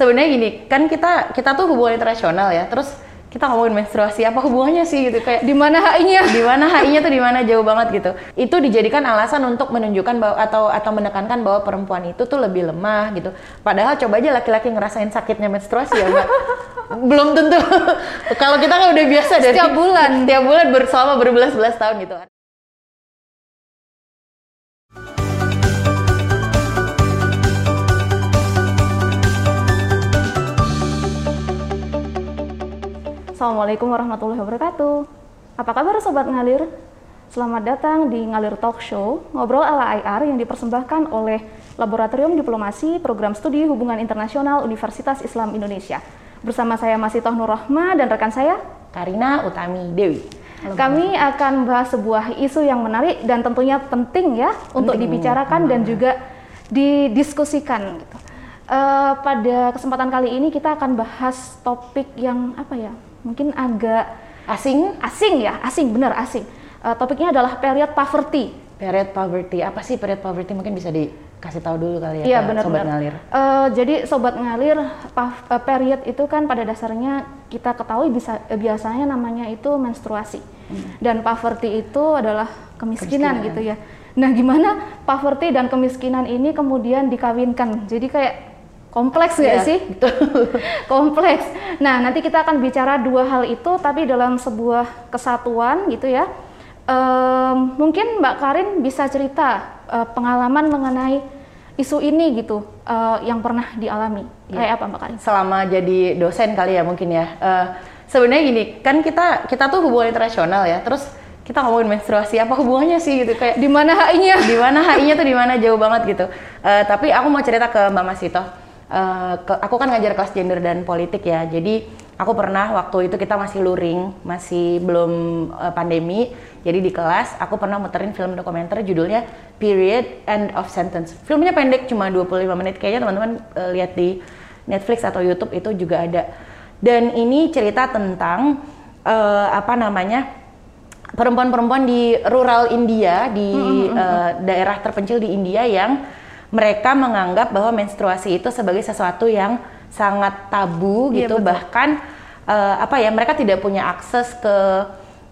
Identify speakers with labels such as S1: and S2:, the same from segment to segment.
S1: sebenarnya gini kan kita kita tuh hubungan internasional ya terus kita ngomongin menstruasi apa hubungannya sih gitu kayak
S2: Di mana HI-nya?
S1: di mana HI-nya tuh di mana jauh banget gitu. Itu dijadikan alasan untuk menunjukkan bahwa atau atau menekankan bahwa perempuan itu tuh lebih lemah gitu. Padahal coba aja laki-laki ngerasain sakitnya menstruasi ya, Mbak. Belum tentu. Kalau kita kan udah biasa dari
S2: Setiap bulan.
S1: Tiap bulan bersama berbelas-belas tahun gitu.
S2: Assalamualaikum warahmatullahi wabarakatuh. Apa kabar sobat ngalir? Selamat datang di Ngalir Talk Show, ngobrol ala IR yang dipersembahkan oleh Laboratorium Diplomasi Program Studi Hubungan Internasional Universitas Islam Indonesia. Bersama saya Masitoh Nur Rahma dan rekan saya,
S1: Karina Utami Dewi.
S2: kami akan bahas sebuah isu yang menarik dan tentunya penting ya untuk
S1: Penting.
S2: dibicarakan dan juga didiskusikan. Gitu. Eh, pada kesempatan kali ini kita akan bahas topik yang apa ya? Mungkin agak
S1: Asing
S2: asing ya, asing bener asing. Eh, topiknya adalah period poverty.
S1: period poverty. Apa sih period poverty? Mungkin bisa dikasih tahu dulu kali ya ke
S2: benar
S1: sobat
S2: benar.
S1: ngalir.
S2: Eh, jadi sobat ngalir, eh, period itu kan pada dasarnya kita ketahui bisa eh, biasanya namanya itu menstruasi. Dan poverty itu adalah kemiskinan,
S1: Kemiskinan.
S2: gitu ya. Nah, gimana poverty dan kemiskinan ini kemudian dikawinkan? Jadi kayak kompleks
S1: Iya,
S2: sih?
S1: Betul.
S2: kompleks. Nah, nanti kita akan bicara dua hal itu, tapi dalam sebuah kesatuan gitu ya. Ehm, mungkin Mbak Karin bisa cerita eh, pengalaman mengenai isu ini gitu, eh, yang pernah dialami.
S1: Iya.
S2: Kayak apa Mbak Karin?
S1: selama jadi dosen kali ya mungkin ya. Eh, Sebenarnya gini, kan kita kita tuh hubungan internasional ya. Terus kita ngomongin menstruasi apa hubungannya sih gitu kayak
S2: Di mana HI-nya?
S1: di mana HI-nya tuh di mana jauh banget gitu. Eh, tapi aku mau cerita ke Mbak Masito. Eh, ke- aku kan ngajar kelas gender dan politik ya. Jadi aku pernah waktu itu kita masih luring, masih belum eh, pandemi. Jadi di kelas aku pernah muterin film dokumenter judulnya Period End of Sentence. Filmnya pendek cuma 25 menit kayaknya teman-teman eh, lihat di Netflix atau YouTube itu juga ada. Dan ini cerita tentang eh, apa namanya? perempuan-perempuan di rural India di eh, daerah terpencil di India yang mereka menganggap bahwa menstruasi itu sebagai sesuatu yang sangat tabu
S2: Iya,
S1: gitu. bahkan eh, apa ya mereka tidak punya akses ke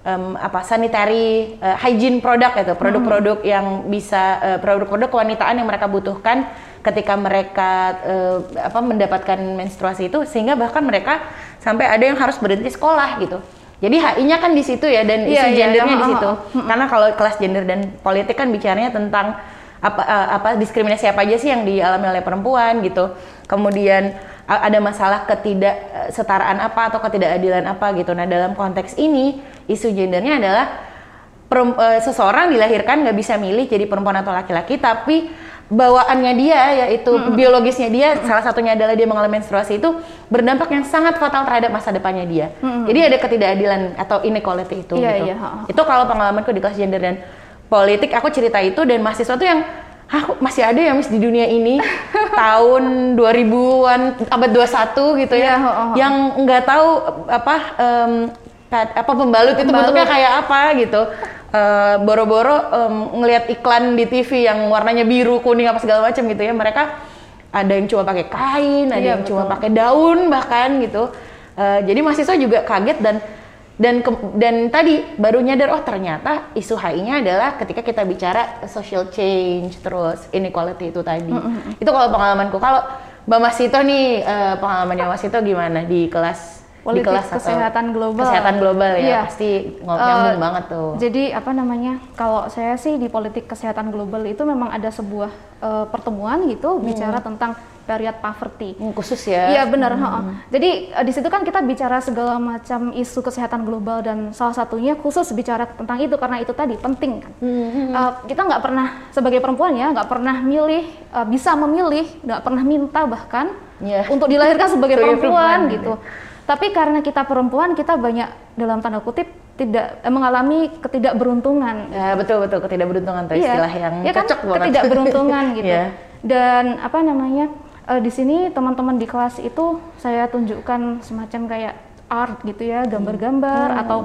S1: em, apa sanitary eh, hygiene produk itu produk-produk yang bisa eh, produk-produk kewanitaan yang mereka butuhkan ketika mereka eh, apa mendapatkan menstruasi itu. Sehingga bahkan mereka sampai ada yang harus berhenti sekolah gitu. Jadi HI-nya kan di situ ya dan
S2: Iya,
S1: isu
S2: iya,
S1: gendernya
S2: iya,
S1: di situ. Karena kalau kelas gender dan politik kan bicaranya tentang apa eh, apa diskriminasi apa aja sih yang dialami oleh perempuan gitu. Kemudian ada masalah ketidaksetaraan apa atau ketidakadilan apa gitu. Nah, dalam konteks ini isu gendernya adalah perem- eh, seseorang dilahirkan nggak bisa milih jadi perempuan atau laki-laki tapi bawaannya dia yaitu biologisnya dia salah satunya adalah dia mengalami menstruasi itu berdampak yang sangat fatal terhadap masa depannya dia. Jadi ada ketidakadilan atau inequality itu
S2: Iya,
S1: gitu.
S2: ha.
S1: Itu kalau pengalamanku di kelas gender dan politik aku cerita itu dan mahasiswa tuh yang Hah, kok masih ada ya Miss di dunia ini tahun 2000-an abad 21 gitu ya
S2: ha, ha, ha.
S1: yang nggak tahu apa pad- apa pembalut, itu
S2: Pembalut.
S1: bentuknya kayak apa gitu. Eh, boro-boro em, ngelihat iklan di TV yang warnanya biru, kuning apa segala macam gitu ya. Mereka ada yang cuma pakai kain, ada
S2: Iya,
S1: yang cuma
S2: betul.
S1: pakai daun bahkan gitu. Eh, jadi mahasiswa juga kaget dan dan ke- dan tadi baru nyadar oh ternyata isu HI-nya adalah ketika kita bicara social change terus inequality itu tadi. Itu kalau pengalamanku. Kalau Mbak Masito nih eh, pengalamannya Masito gimana di kelas di
S2: Politik
S1: kelas atau-
S2: kesehatan global.
S1: Kesehatan global ya
S2: Iya.
S1: pasti ng- nyambung banget tuh.
S2: Jadi apa namanya? Kalau saya sih di politik kesehatan global itu memang ada sebuah eh, pertemuan gitu bicara tentang period poverty.
S1: Hmm, khusus ya.
S2: Iya benar. heeh. Jadi eh, di situ kan kita bicara segala macam isu kesehatan global dan salah satunya khusus bicara tentang itu karena itu tadi penting kan. Eh, kita nggak pernah sebagai perempuan ya nggak pernah milih eh, bisa memilih nggak pernah minta bahkan
S1: Iya.
S2: untuk dilahirkan sebagai perempuan,
S1: perempuan,
S2: gitu. Tapi karena kita perempuan kita banyak dalam tanda kutip tidak eh, mengalami ketidakberuntungan
S1: Ya betul betul ketidakberuntungan tuh istilah yang
S2: Iya kan?
S1: cocok banget.
S2: Ketidakberuntungan gitu.
S1: Iya.
S2: Dan apa namanya? Eh, di sini teman-teman di kelas itu saya tunjukkan semacam kayak art gitu ya, gambar-gambar
S1: Hmm.
S2: atau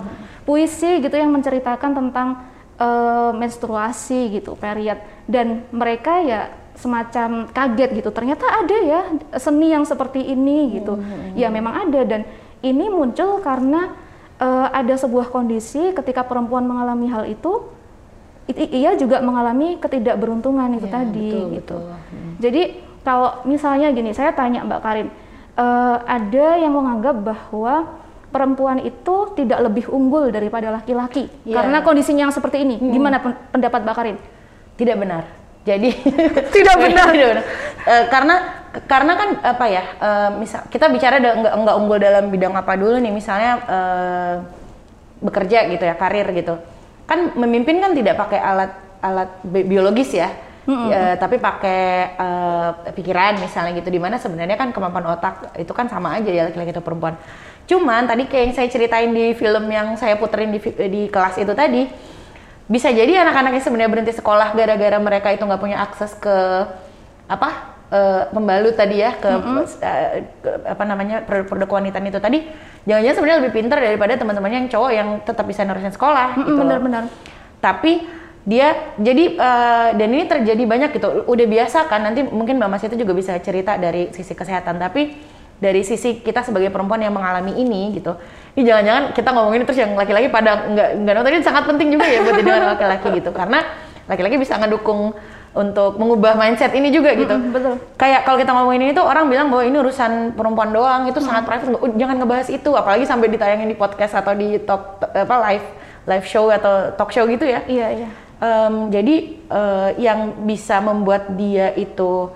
S2: puisi gitu yang menceritakan tentang eh, menstruasi gitu, period. Dan mereka ya semacam kaget gitu. Ternyata ada ya seni yang seperti ini gitu. Hmm. Ya memang ada dan ini muncul karena uh, ada sebuah kondisi ketika perempuan mengalami hal itu ia juga mengalami ketidakberuntungan itu ya, tadi betul, gitu. Betul. Hmm. Jadi kalau misalnya gini, saya tanya Mbak Karin, uh, ada yang menganggap bahwa perempuan itu tidak lebih unggul daripada laki-laki ya. karena kondisinya yang seperti ini. Hmm. Gimana pendapat Mbak Karin?
S1: Tidak benar. Jadi tidak benar. tidak benar. Uh, karena karena kan apa ya? Uh, misal kita bicara nggak nggak unggul dalam bidang apa dulu nih? Misalnya uh, bekerja gitu ya, karir gitu kan memimpin kan tidak pakai alat alat biologis ya, mm-hmm. ya tapi pakai uh, pikiran misalnya gitu di mana sebenarnya kan kemampuan otak itu kan sama aja ya laki-laki atau perempuan cuman tadi kayak yang saya ceritain di film yang saya puterin di, di kelas itu tadi bisa jadi anak-anaknya sebenarnya berhenti sekolah gara-gara mereka itu nggak punya akses ke apa uh, pembalut tadi ya ke, mm-hmm. uh, ke apa namanya produk wanita itu tadi jangan-jangan sebenarnya lebih pintar daripada teman-temannya yang cowok yang tetap bisa nerusin sekolah
S2: mm-hmm, gitu benar-benar
S1: tapi dia jadi uh, dan ini terjadi banyak gitu udah biasa kan nanti mungkin mbak Mas itu juga bisa cerita dari sisi kesehatan tapi dari sisi kita sebagai perempuan yang mengalami ini gitu ini jangan-jangan kita ngomongin terus yang laki-laki pada nggak nggak nonton ini sangat penting juga ya buat didengar laki-laki gitu karena laki-laki bisa ngedukung untuk mengubah mindset ini juga gitu. Mm,
S2: betul.
S1: Kayak kalau kita ngomongin ini tuh orang bilang bahwa ini urusan perempuan doang, itu mm. sangat private. Oh, jangan ngebahas itu, apalagi sampai ditayangin di podcast atau di talk apa live live show atau talk show gitu ya.
S2: Iya iya.
S1: Um, jadi uh, yang bisa membuat dia itu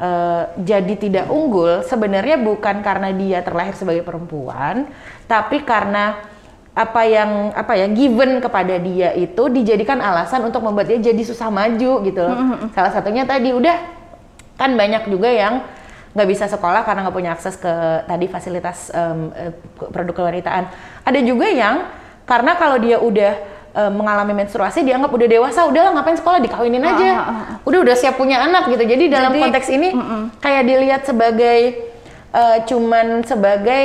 S1: uh, jadi tidak unggul sebenarnya bukan karena dia terlahir sebagai perempuan, tapi karena apa yang apa ya given kepada dia itu dijadikan alasan untuk membuat dia jadi susah maju gitu loh. Mm-hmm. Salah satunya tadi udah kan banyak juga yang nggak bisa sekolah karena nggak punya akses ke tadi fasilitas um, produk kewanitaan. Ada juga yang karena kalau dia udah um, mengalami menstruasi dianggap udah dewasa, udahlah ngapain sekolah dikawinin aja. Ah, ah, ah. Udah udah siap punya anak gitu. Jadi dalam Jadi, konteks ini mm -mm. kayak dilihat sebagai uh, cuman sebagai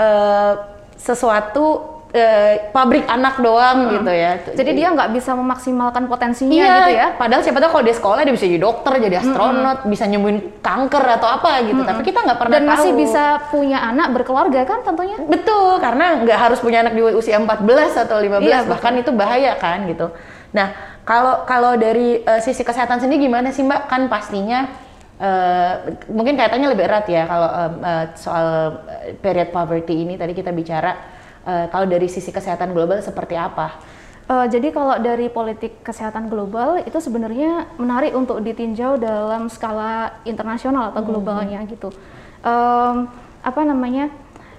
S1: uh, sesuatu uh, pabrik anak doang hmm. gitu ya.
S2: Jadi dia nggak bisa memaksimalkan potensinya
S1: iya,
S2: gitu ya.
S1: Padahal siapa tahu kalau dia sekolah dia bisa jadi dokter, jadi astronot, hmm. bisa nyembuhin kanker atau apa gitu. Hmm. Tapi kita nggak pernah
S2: Dan
S1: tahu.
S2: masih bisa punya anak berkeluarga kan tentunya.
S1: Betul, karena nggak harus punya anak di usia 14 atau 15 iya, bahkan betul. itu bahaya kan gitu. Nah, kalau kalau dari uh, sisi kesehatan sendiri gimana sih Mbak? Kan pastinya Uh, mungkin kaitannya lebih erat ya kalau um, uh, soal period poverty ini tadi kita bicara uh, kalau dari sisi kesehatan global seperti apa?
S2: Uh, jadi kalau dari politik kesehatan global itu sebenarnya menarik untuk ditinjau dalam skala internasional atau globalnya hmm. gitu. Um, apa namanya?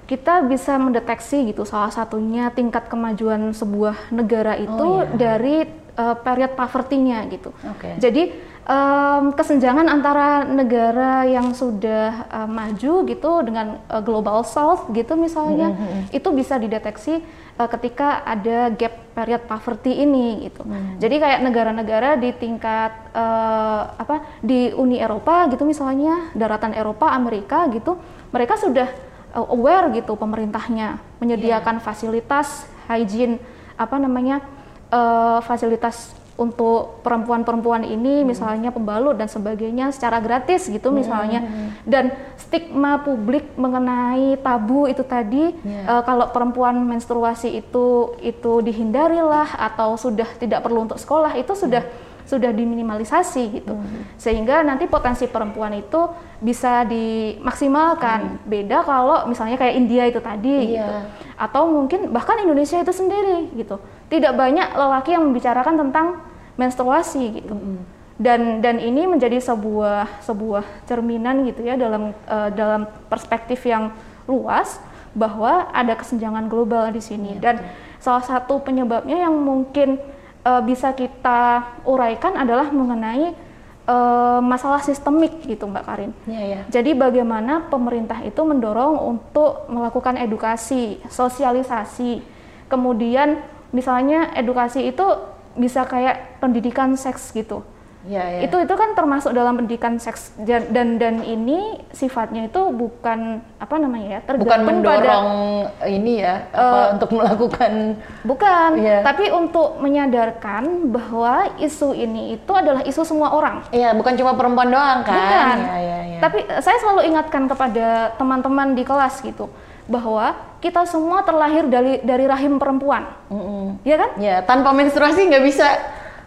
S2: Kita bisa mendeteksi gitu salah satunya tingkat kemajuan sebuah negara itu oh, iya. dari uh, period poverty-nya gitu. Okay. Jadi um, kesenjangan antara negara yang sudah uh, maju gitu dengan uh, global south gitu misalnya mm -hmm. itu bisa dideteksi uh, ketika ada gap period poverty ini gitu. Mm. Jadi kayak negara-negara di tingkat uh, apa di Uni Eropa gitu misalnya daratan Eropa Amerika gitu mereka sudah uh, aware gitu pemerintahnya menyediakan yeah. fasilitas hygiene apa namanya uh, fasilitas untuk perempuan-perempuan ini hmm. misalnya pembalut dan sebagainya secara gratis gitu hmm. misalnya dan stigma publik mengenai tabu itu tadi yeah. uh, kalau perempuan menstruasi itu itu dihindarilah atau sudah tidak perlu untuk sekolah itu sudah hmm. Sudah diminimalisasi gitu hmm. sehingga nanti potensi perempuan itu bisa dimaksimalkan hmm. beda kalau misalnya kayak India itu tadi yeah. gitu atau mungkin bahkan Indonesia itu sendiri gitu tidak banyak lelaki yang membicarakan tentang menstruasi gitu. Mm -hmm. Dan dan ini menjadi sebuah sebuah cerminan gitu ya dalam uh, dalam perspektif yang luas bahwa ada kesenjangan global di sini. Yeah, dan betul. salah satu penyebabnya yang mungkin uh, bisa kita uraikan adalah mengenai uh, masalah sistemik gitu Mbak Karin.
S1: Yeah, yeah.
S2: Jadi bagaimana pemerintah itu mendorong untuk melakukan edukasi, sosialisasi, kemudian misalnya edukasi itu bisa kayak pendidikan seks gitu.
S1: Ya, ya.
S2: Itu itu kan termasuk dalam pendidikan seks dan dan, dan ini sifatnya itu bukan apa namanya ya
S1: Bukan mendorong
S2: pada
S1: ini ya, apa untuk melakukan
S2: bukan,
S1: Iya.
S2: tapi untuk menyadarkan bahwa isu ini itu adalah isu semua orang.
S1: Iya, bukan cuma perempuan doang kan?
S2: Bukan.
S1: Iya, iya, iya.
S2: Tapi eh, saya selalu ingatkan kepada teman-teman di kelas gitu bahwa kita semua terlahir dari dari rahim perempuan,
S1: Mm-mm.
S2: ya kan?
S1: Ya, tanpa menstruasi nggak bisa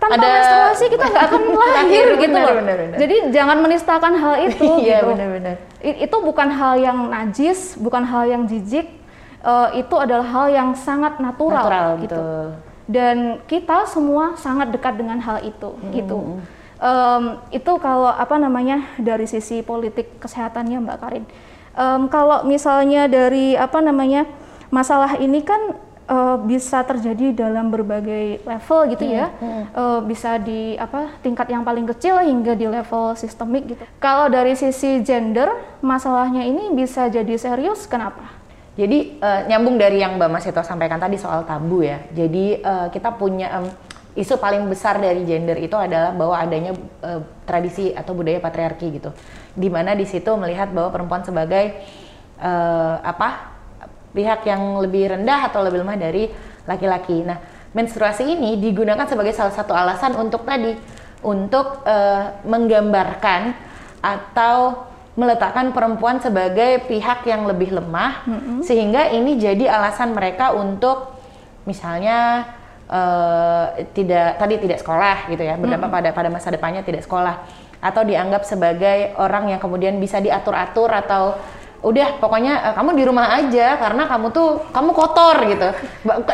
S2: Tanpa
S1: ada
S2: menstruasi kita nggak akan lahir gitu loh.
S1: benar, benar.
S2: Jadi jangan menistakan hal itu.
S1: Iya,
S2: gitu.
S1: benar-benar.
S2: Itu bukan hal yang najis, bukan hal yang jijik. eh, itu adalah hal yang sangat natural,
S1: Natural,
S2: gitu.
S1: betul.
S2: Dan kita semua sangat dekat dengan hal itu, gitu. Em, itu kalau apa namanya dari sisi politik kesehatannya Mbak Karin. Em, kalau misalnya dari apa namanya masalah ini kan eh, bisa terjadi dalam berbagai level gitu ya, Eh, bisa di apa tingkat yang paling kecil hingga di level sistemik gitu. Kalau dari sisi gender masalahnya ini bisa jadi serius, kenapa?
S1: Jadi eh, nyambung dari yang Mbak Masito sampaikan tadi soal tabu ya. Jadi eh, kita punya em, isu paling besar dari gender itu adalah bahwa adanya eh, tradisi atau budaya patriarki gitu. Di mana di situ melihat bahwa perempuan sebagai eh, apa? Pihak yang lebih rendah atau lebih lemah dari laki-laki. Nah, menstruasi ini digunakan sebagai salah satu alasan untuk tadi untuk eh, menggambarkan atau meletakkan perempuan sebagai pihak yang lebih lemah sehingga ini jadi alasan mereka untuk misalnya eh, tidak tadi tidak sekolah gitu ya berdampak pada pada masa depannya tidak sekolah atau dianggap sebagai orang yang kemudian bisa diatur-atur atau udah pokoknya eh, kamu di rumah aja karena kamu tuh kamu kotor gitu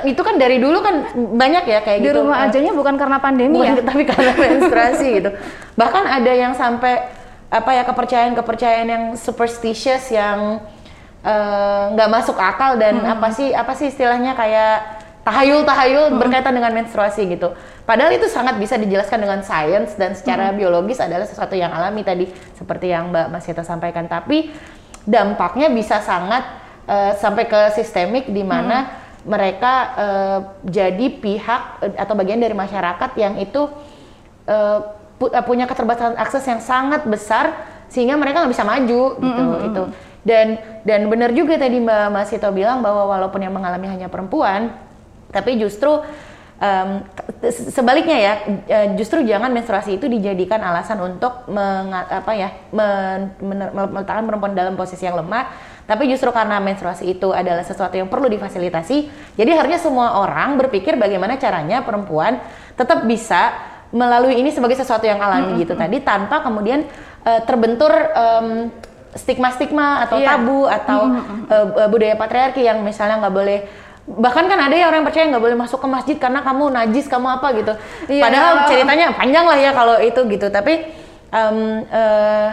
S1: itu kan dari dulu kan banyak ya kayak
S2: Di
S1: gitu
S2: rumah
S1: Eh,
S2: ajanya bukan karena pandemi
S1: Bukan,
S2: ya?
S1: tapi karena menstruasi gitu. Bahkan ada yang sampai apa ya kepercayaan-kepercayaan yang superstitious yang eh, nggak masuk akal dan apa sih apa sih istilahnya kayak tahayul-tahayul berkaitan dengan menstruasi gitu. Padahal itu sangat bisa dijelaskan dengan sains dan secara biologis adalah sesuatu yang alami tadi seperti yang Mbak Masita sampaikan. Tapi dampaknya bisa sangat eh, sampai ke sistemik di mana mereka eh, jadi pihak eh, atau bagian dari masyarakat yang itu eh, pu- punya keterbatasan akses yang sangat besar sehingga mereka nggak bisa maju gitu itu dan dan benar juga tadi Mbak Masito bilang bahwa walaupun yang mengalami hanya perempuan tapi justru se- sebaliknya ya eh, justru jangan menstruasi itu dijadikan alasan untuk menga- apa ya men- meletakkan perempuan dalam posisi yang lemah tapi justru karena menstruasi itu adalah sesuatu yang perlu difasilitasi jadi harusnya semua orang berpikir bagaimana caranya perempuan tetap bisa melalui ini sebagai sesuatu yang alami gitu tadi tanpa kemudian eh, terbentur em, stigma-stigma atau
S2: Iya.
S1: tabu atau eh, eh, budaya patriarki yang misalnya nggak boleh bahkan kan ada ya orang yang percaya nggak boleh masuk ke masjid karena kamu najis kamu apa gitu.
S2: Iya.
S1: padahal ceritanya panjang lah ya kalau itu gitu. Tapi em, eh,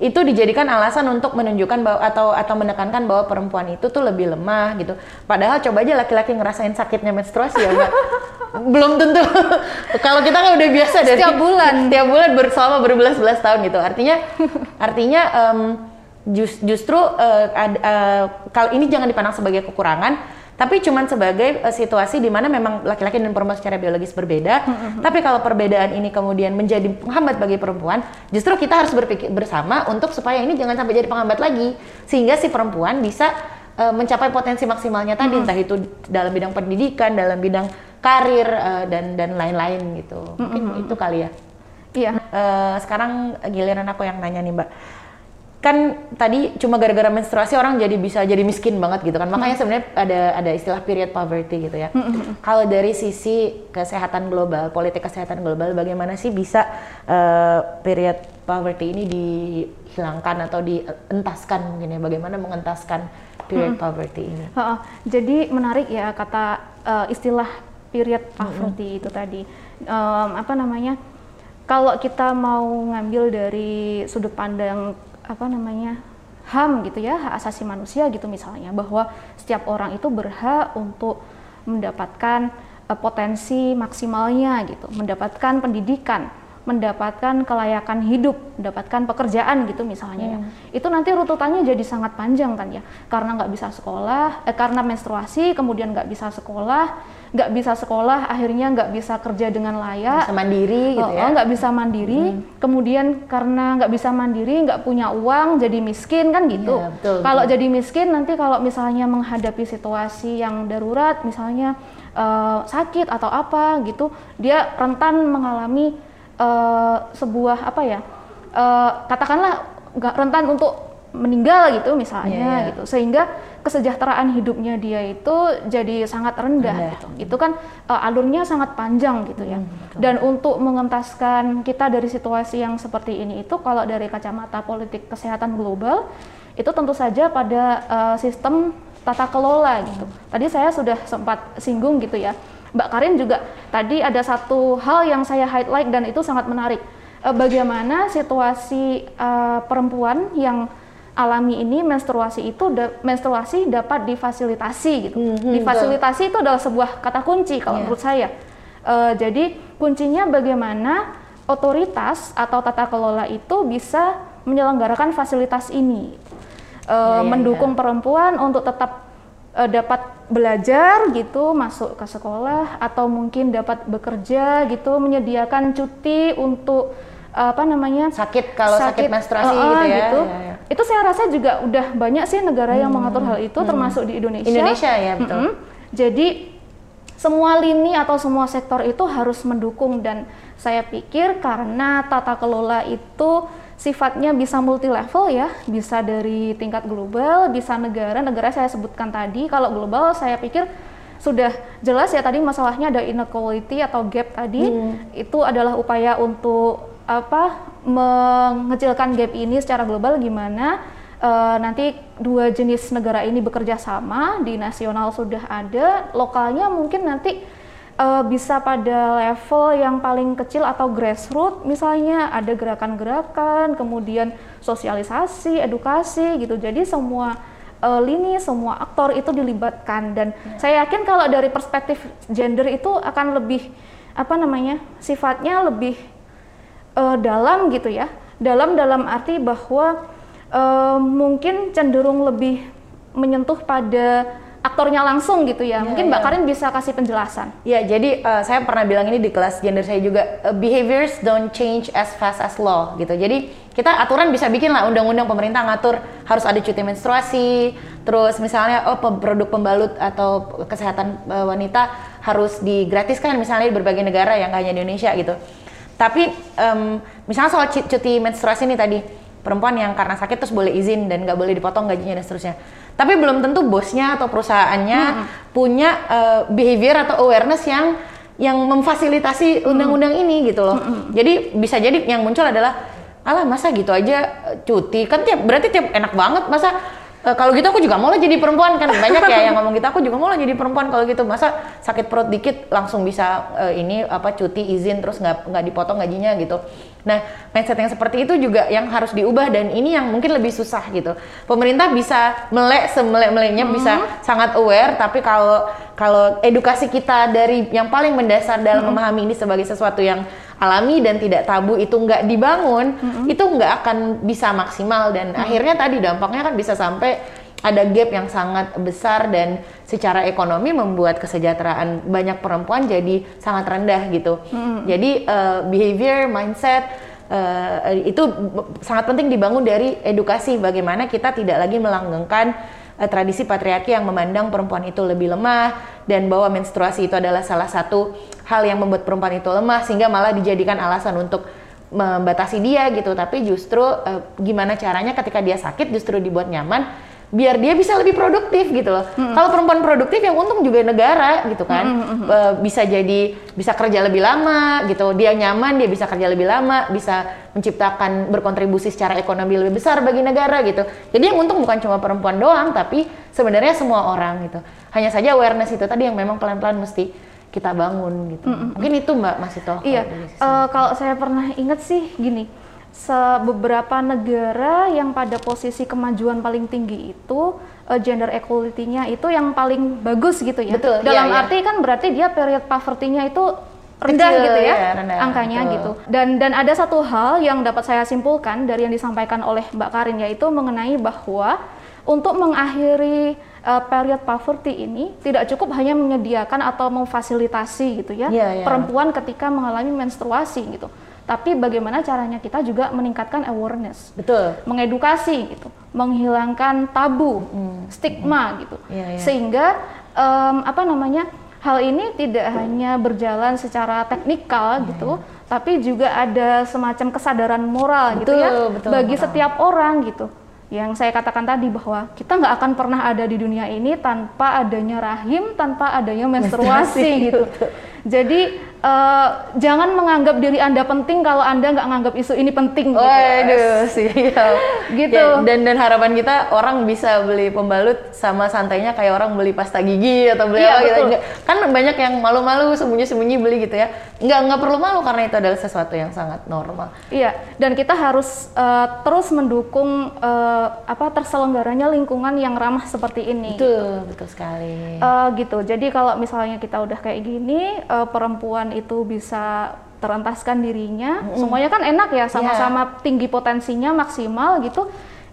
S1: itu dijadikan alasan untuk menunjukkan bahwa atau atau menekankan bahwa perempuan itu tuh lebih lemah gitu. Padahal coba aja laki-laki ngerasain sakitnya menstruasi ya mbak. Belum tentu. Kalau kita kan udah biasa dari
S2: Setiap bulan.
S1: setiap bulan ber- selama berbelas-belas tahun gitu. Artinya artinya em, jus- justru ad- eh, kalau ini jangan dipandang sebagai kekurangan tapi cuman sebagai eh, situasi di mana memang laki-laki dan perempuan secara biologis berbeda tapi kalau perbedaan ini kemudian menjadi penghambat bagi perempuan justru kita harus berpikir bersama untuk supaya ini jangan sampai jadi penghambat lagi sehingga si perempuan bisa eh, mencapai potensi maksimalnya tadi entah itu dalam bidang pendidikan dalam bidang karir eh, dan dan lain-lain gitu. Mungkin itu kali ya.
S2: Iya.
S1: Eh, sekarang giliran aku yang nanya nih mbak kan tadi cuma gara-gara menstruasi orang jadi bisa jadi miskin banget gitu kan. Makanya sebenarnya ada ada istilah period poverty gitu ya. Kalau dari sisi kesehatan global politik kesehatan global bagaimana sih bisa eh, period poverty ini dihilangkan atau dientaskan mungkin ya? Bagaimana mengentaskan period poverty ini?
S2: Heeh. Jadi menarik ya kata eh, istilah period poverty itu tadi. Em, apa namanya? Kalau kita mau ngambil dari sudut pandang apa namanya HAM gitu ya, hak asasi manusia gitu misalnya, bahwa setiap orang itu berhak untuk mendapatkan eh, potensi maksimalnya gitu, mendapatkan pendidikan, mendapatkan kelayakan hidup, mendapatkan pekerjaan gitu misalnya ya. Itu nanti runtutannya jadi sangat panjang kan ya, karena nggak bisa sekolah, eh, karena menstruasi, kemudian nggak bisa sekolah, nggak bisa sekolah, akhirnya nggak bisa kerja dengan layak,
S1: Bisa mandiri gitu
S2: Oh,
S1: ya.
S2: nggak bisa mandiri, kemudian karena nggak bisa mandiri, nggak punya uang, jadi miskin kan gitu.
S1: Iya, betul,
S2: kalau
S1: betul.
S2: jadi miskin nanti kalau misalnya menghadapi situasi yang darurat, misalnya eh, sakit atau apa gitu, dia rentan mengalami eh, sebuah apa ya, eh, katakanlah nggak rentan untuk meninggal gitu misalnya
S1: Iya, iya.
S2: gitu, sehingga kesejahteraan hidupnya dia itu jadi sangat rendah.
S1: Rendah.
S2: gitu. Itu kan eh, alurnya sangat panjang gitu ya. Dan untuk mengentaskan kita dari situasi yang seperti ini itu kalau dari kacamata politik kesehatan global itu tentu saja pada eh, sistem tata kelola gitu. Tadi saya sudah sempat singgung gitu ya. Mbak Karin juga tadi ada satu hal yang saya highlight dan itu sangat menarik. Eh, bagaimana situasi eh, perempuan yang alami ini menstruasi itu da- menstruasi dapat difasilitasi gitu.
S1: Mhm,
S2: Difasilitasi itu adalah sebuah kata kunci kalau
S1: Iya.
S2: menurut saya. Eh, jadi kuncinya bagaimana otoritas atau tata kelola itu bisa menyelenggarakan fasilitas ini, Eh,
S1: Iya, iya,
S2: mendukung perempuan untuk tetap eh, dapat belajar gitu, masuk ke sekolah atau mungkin dapat bekerja gitu, menyediakan cuti untuk apa namanya
S1: Sakit kalau sakit, menstruasi
S2: eh,
S1: gitu
S2: eh,
S1: ya.
S2: gitu.
S1: Iya, iya.
S2: Itu saya rasa juga udah banyak sih negara yang mengatur hal itu, termasuk di Indonesia.
S1: Indonesia ya betul.
S2: Mm-mm. Jadi semua lini atau semua sektor itu harus mendukung dan saya pikir karena tata kelola itu sifatnya bisa multi level ya, bisa dari tingkat global, bisa negara, negara saya sebutkan tadi. Kalau global saya pikir sudah jelas ya tadi masalahnya ada inequality atau gap tadi. Itu adalah upaya untuk apa mengecilkan gap ini secara global gimana eh, nanti dua jenis negara ini bekerja sama di nasional sudah ada lokalnya mungkin nanti eh, bisa pada level yang paling kecil atau grassroots misalnya ada gerakan-gerakan kemudian sosialisasi edukasi gitu. Jadi semua eh, lini semua aktor itu dilibatkan. Dan saya yakin kalau dari perspektif gender itu akan lebih apa namanya sifatnya lebih eh, dalam gitu ya. Dalam dalam arti bahwa eh, mungkin cenderung lebih menyentuh pada aktornya langsung gitu ya mungkin Mbak
S1: iya.
S2: Karin bisa kasih penjelasan
S1: Ya, jadi eh, saya pernah bilang ini di kelas gender saya juga, eh, behaviors don't change as fast as law gitu. Jadi kita aturan bisa bikin lah undang-undang pemerintah ngatur harus ada cuti menstruasi, terus misalnya oh produk pembalut atau kesehatan eh, wanita harus digratiskan misalnya di berbagai negara yang nggak hanya di Indonesia gitu. Tapi em, misalnya soal cu- cuti menstruasi nih tadi, perempuan yang karena sakit terus boleh izin dan nggak boleh dipotong gajinya dan seterusnya. Tapi belum tentu bosnya atau perusahaannya punya eh, behavior atau awareness yang yang memfasilitasi undang-undang ini gitu loh. Jadi bisa jadi yang muncul adalah alah masa gitu aja cuti? Kan tiap berarti tiap enak banget masa eh, kalau gitu aku juga mau lah jadi perempuan kan. Banyak ya yang ngomong gitu. Aku juga mau lah jadi perempuan kalau gitu. Masa sakit perut dikit langsung bisa eh, ini apa cuti izin terus nggak nggak dipotong gajinya gitu. Nah mindset yang seperti itu juga yang harus diubah dan ini yang mungkin lebih susah gitu. Pemerintah bisa melek semelek-meleknya bisa sangat aware tapi kalau kalau edukasi kita dari yang paling mendasar dalam memahami ini sebagai sesuatu yang alami dan tidak tabu itu nggak dibangun itu nggak akan bisa maksimal. Dan akhirnya tadi dampaknya kan bisa sampai ada gap yang sangat besar dan secara ekonomi membuat kesejahteraan banyak perempuan jadi sangat rendah gitu. Jadi eh, behavior, mindset eh, itu sangat penting dibangun dari edukasi bagaimana kita tidak lagi melanggengkan eh, tradisi patriarki yang memandang perempuan itu lebih lemah dan bahwa menstruasi itu adalah salah satu hal yang membuat perempuan itu lemah sehingga malah dijadikan alasan untuk membatasi dia gitu tapi justru eh, gimana caranya ketika dia sakit justru dibuat nyaman biar dia bisa lebih produktif gitu loh. Kalau perempuan produktif yang untung juga negara gitu kan. Eh, bisa jadi bisa kerja lebih lama gitu. Dia nyaman, dia bisa kerja lebih lama, bisa menciptakan berkontribusi secara ekonomi lebih besar bagi negara gitu. Jadi yang untung bukan cuma perempuan doang tapi sebenarnya semua orang gitu. Hanya saja awareness itu tadi yang memang pelan-pelan mesti kita bangun gitu. Mungkin itu Mbak Mas Ito.
S2: Iya, eh, kalau saya pernah ingat sih gini, beberapa negara yang pada posisi kemajuan paling tinggi itu eh, gender equality-nya itu yang paling bagus gitu ya.
S1: Betul,
S2: Dalam
S1: iya, iya.
S2: arti kan berarti dia period poverty-nya itu rendah
S1: Kecil,
S2: gitu ya,
S1: ya, rendah,
S2: angkanya
S1: betul.
S2: gitu. Dan dan ada satu hal yang dapat saya simpulkan dari yang disampaikan oleh Mbak Karin yaitu mengenai bahwa untuk mengakhiri uh, period poverty ini tidak cukup hanya menyediakan atau memfasilitasi gitu ya
S1: Iya, iya.
S2: perempuan ketika mengalami menstruasi gitu. Tapi bagaimana caranya kita juga meningkatkan awareness
S1: Betul.
S2: mengedukasi gitu, menghilangkan tabu, stigma gitu,
S1: Iya, iya.
S2: sehingga em, apa namanya hal ini tidak hanya berjalan secara teknikal gitu, tapi juga ada semacam kesadaran moral gitu
S1: Betul,
S2: ya
S1: betul,
S2: bagi
S1: moral.
S2: setiap orang gitu. Yang saya katakan tadi bahwa kita nggak akan pernah ada di dunia ini tanpa adanya rahim, tanpa adanya menstruasi gitu. Jadi eh, jangan menganggap diri anda penting kalau anda nggak menganggap isu ini penting. gitu.
S1: Waduh, siap.
S2: Gitu.
S1: Ya, dan dan harapan kita orang bisa beli pembalut sama santainya kayak orang beli pasta gigi atau beli
S2: Iya,
S1: apa gitu. Kan banyak yang malu-malu sembunyi-sembunyi beli gitu ya. Nggak nggak perlu malu karena itu adalah sesuatu yang sangat normal.
S2: Iya, dan kita harus eh, terus mendukung eh, apa terselenggaranya lingkungan yang ramah seperti ini.
S1: Betul, betul sekali.
S2: Eh, gitu. Jadi kalau misalnya kita udah kayak gini, eh, perempuan itu bisa terentaskan dirinya. Semuanya kan enak ya, sama-sama tinggi potensinya maksimal gitu.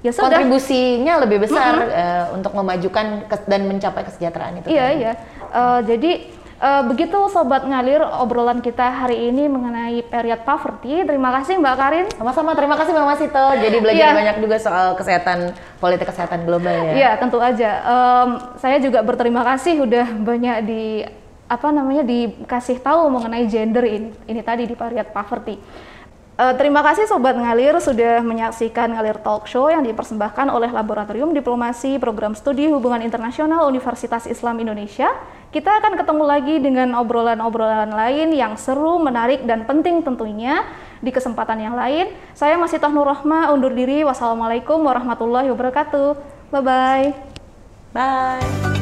S2: Ya sudah.
S1: Kontribusinya lebih besar eh, untuk memajukan dan mencapai kesejahteraan itu.
S2: Iya iya. Eh, jadi eh, begitu sobat ngalir obrolan kita hari ini mengenai period poverty. Terima kasih Mbak Karin.
S1: Sama-sama, terima kasih Mbak Masito. Jadi belajar
S2: Iya.
S1: banyak juga soal kesehatan, politik kesehatan global ya.
S2: Iya tentu aja. Em, saya juga berterima kasih udah banyak di apa namanya dikasih tahu mengenai gender ini ini tadi di period poverty. Eh, terima kasih Sobat Ngalir sudah menyaksikan Ngalir Talk Show yang dipersembahkan oleh Laboratorium Diplomasi Program Studi Hubungan Internasional Universitas Islam Indonesia. Kita akan ketemu lagi dengan obrolan-obrolan lain yang seru, menarik, dan penting tentunya di kesempatan yang lain. Saya masih Nur Rohma, undur diri. Wassalamualaikum warahmatullahi wabarakatuh. Bye-bye.
S1: Bye.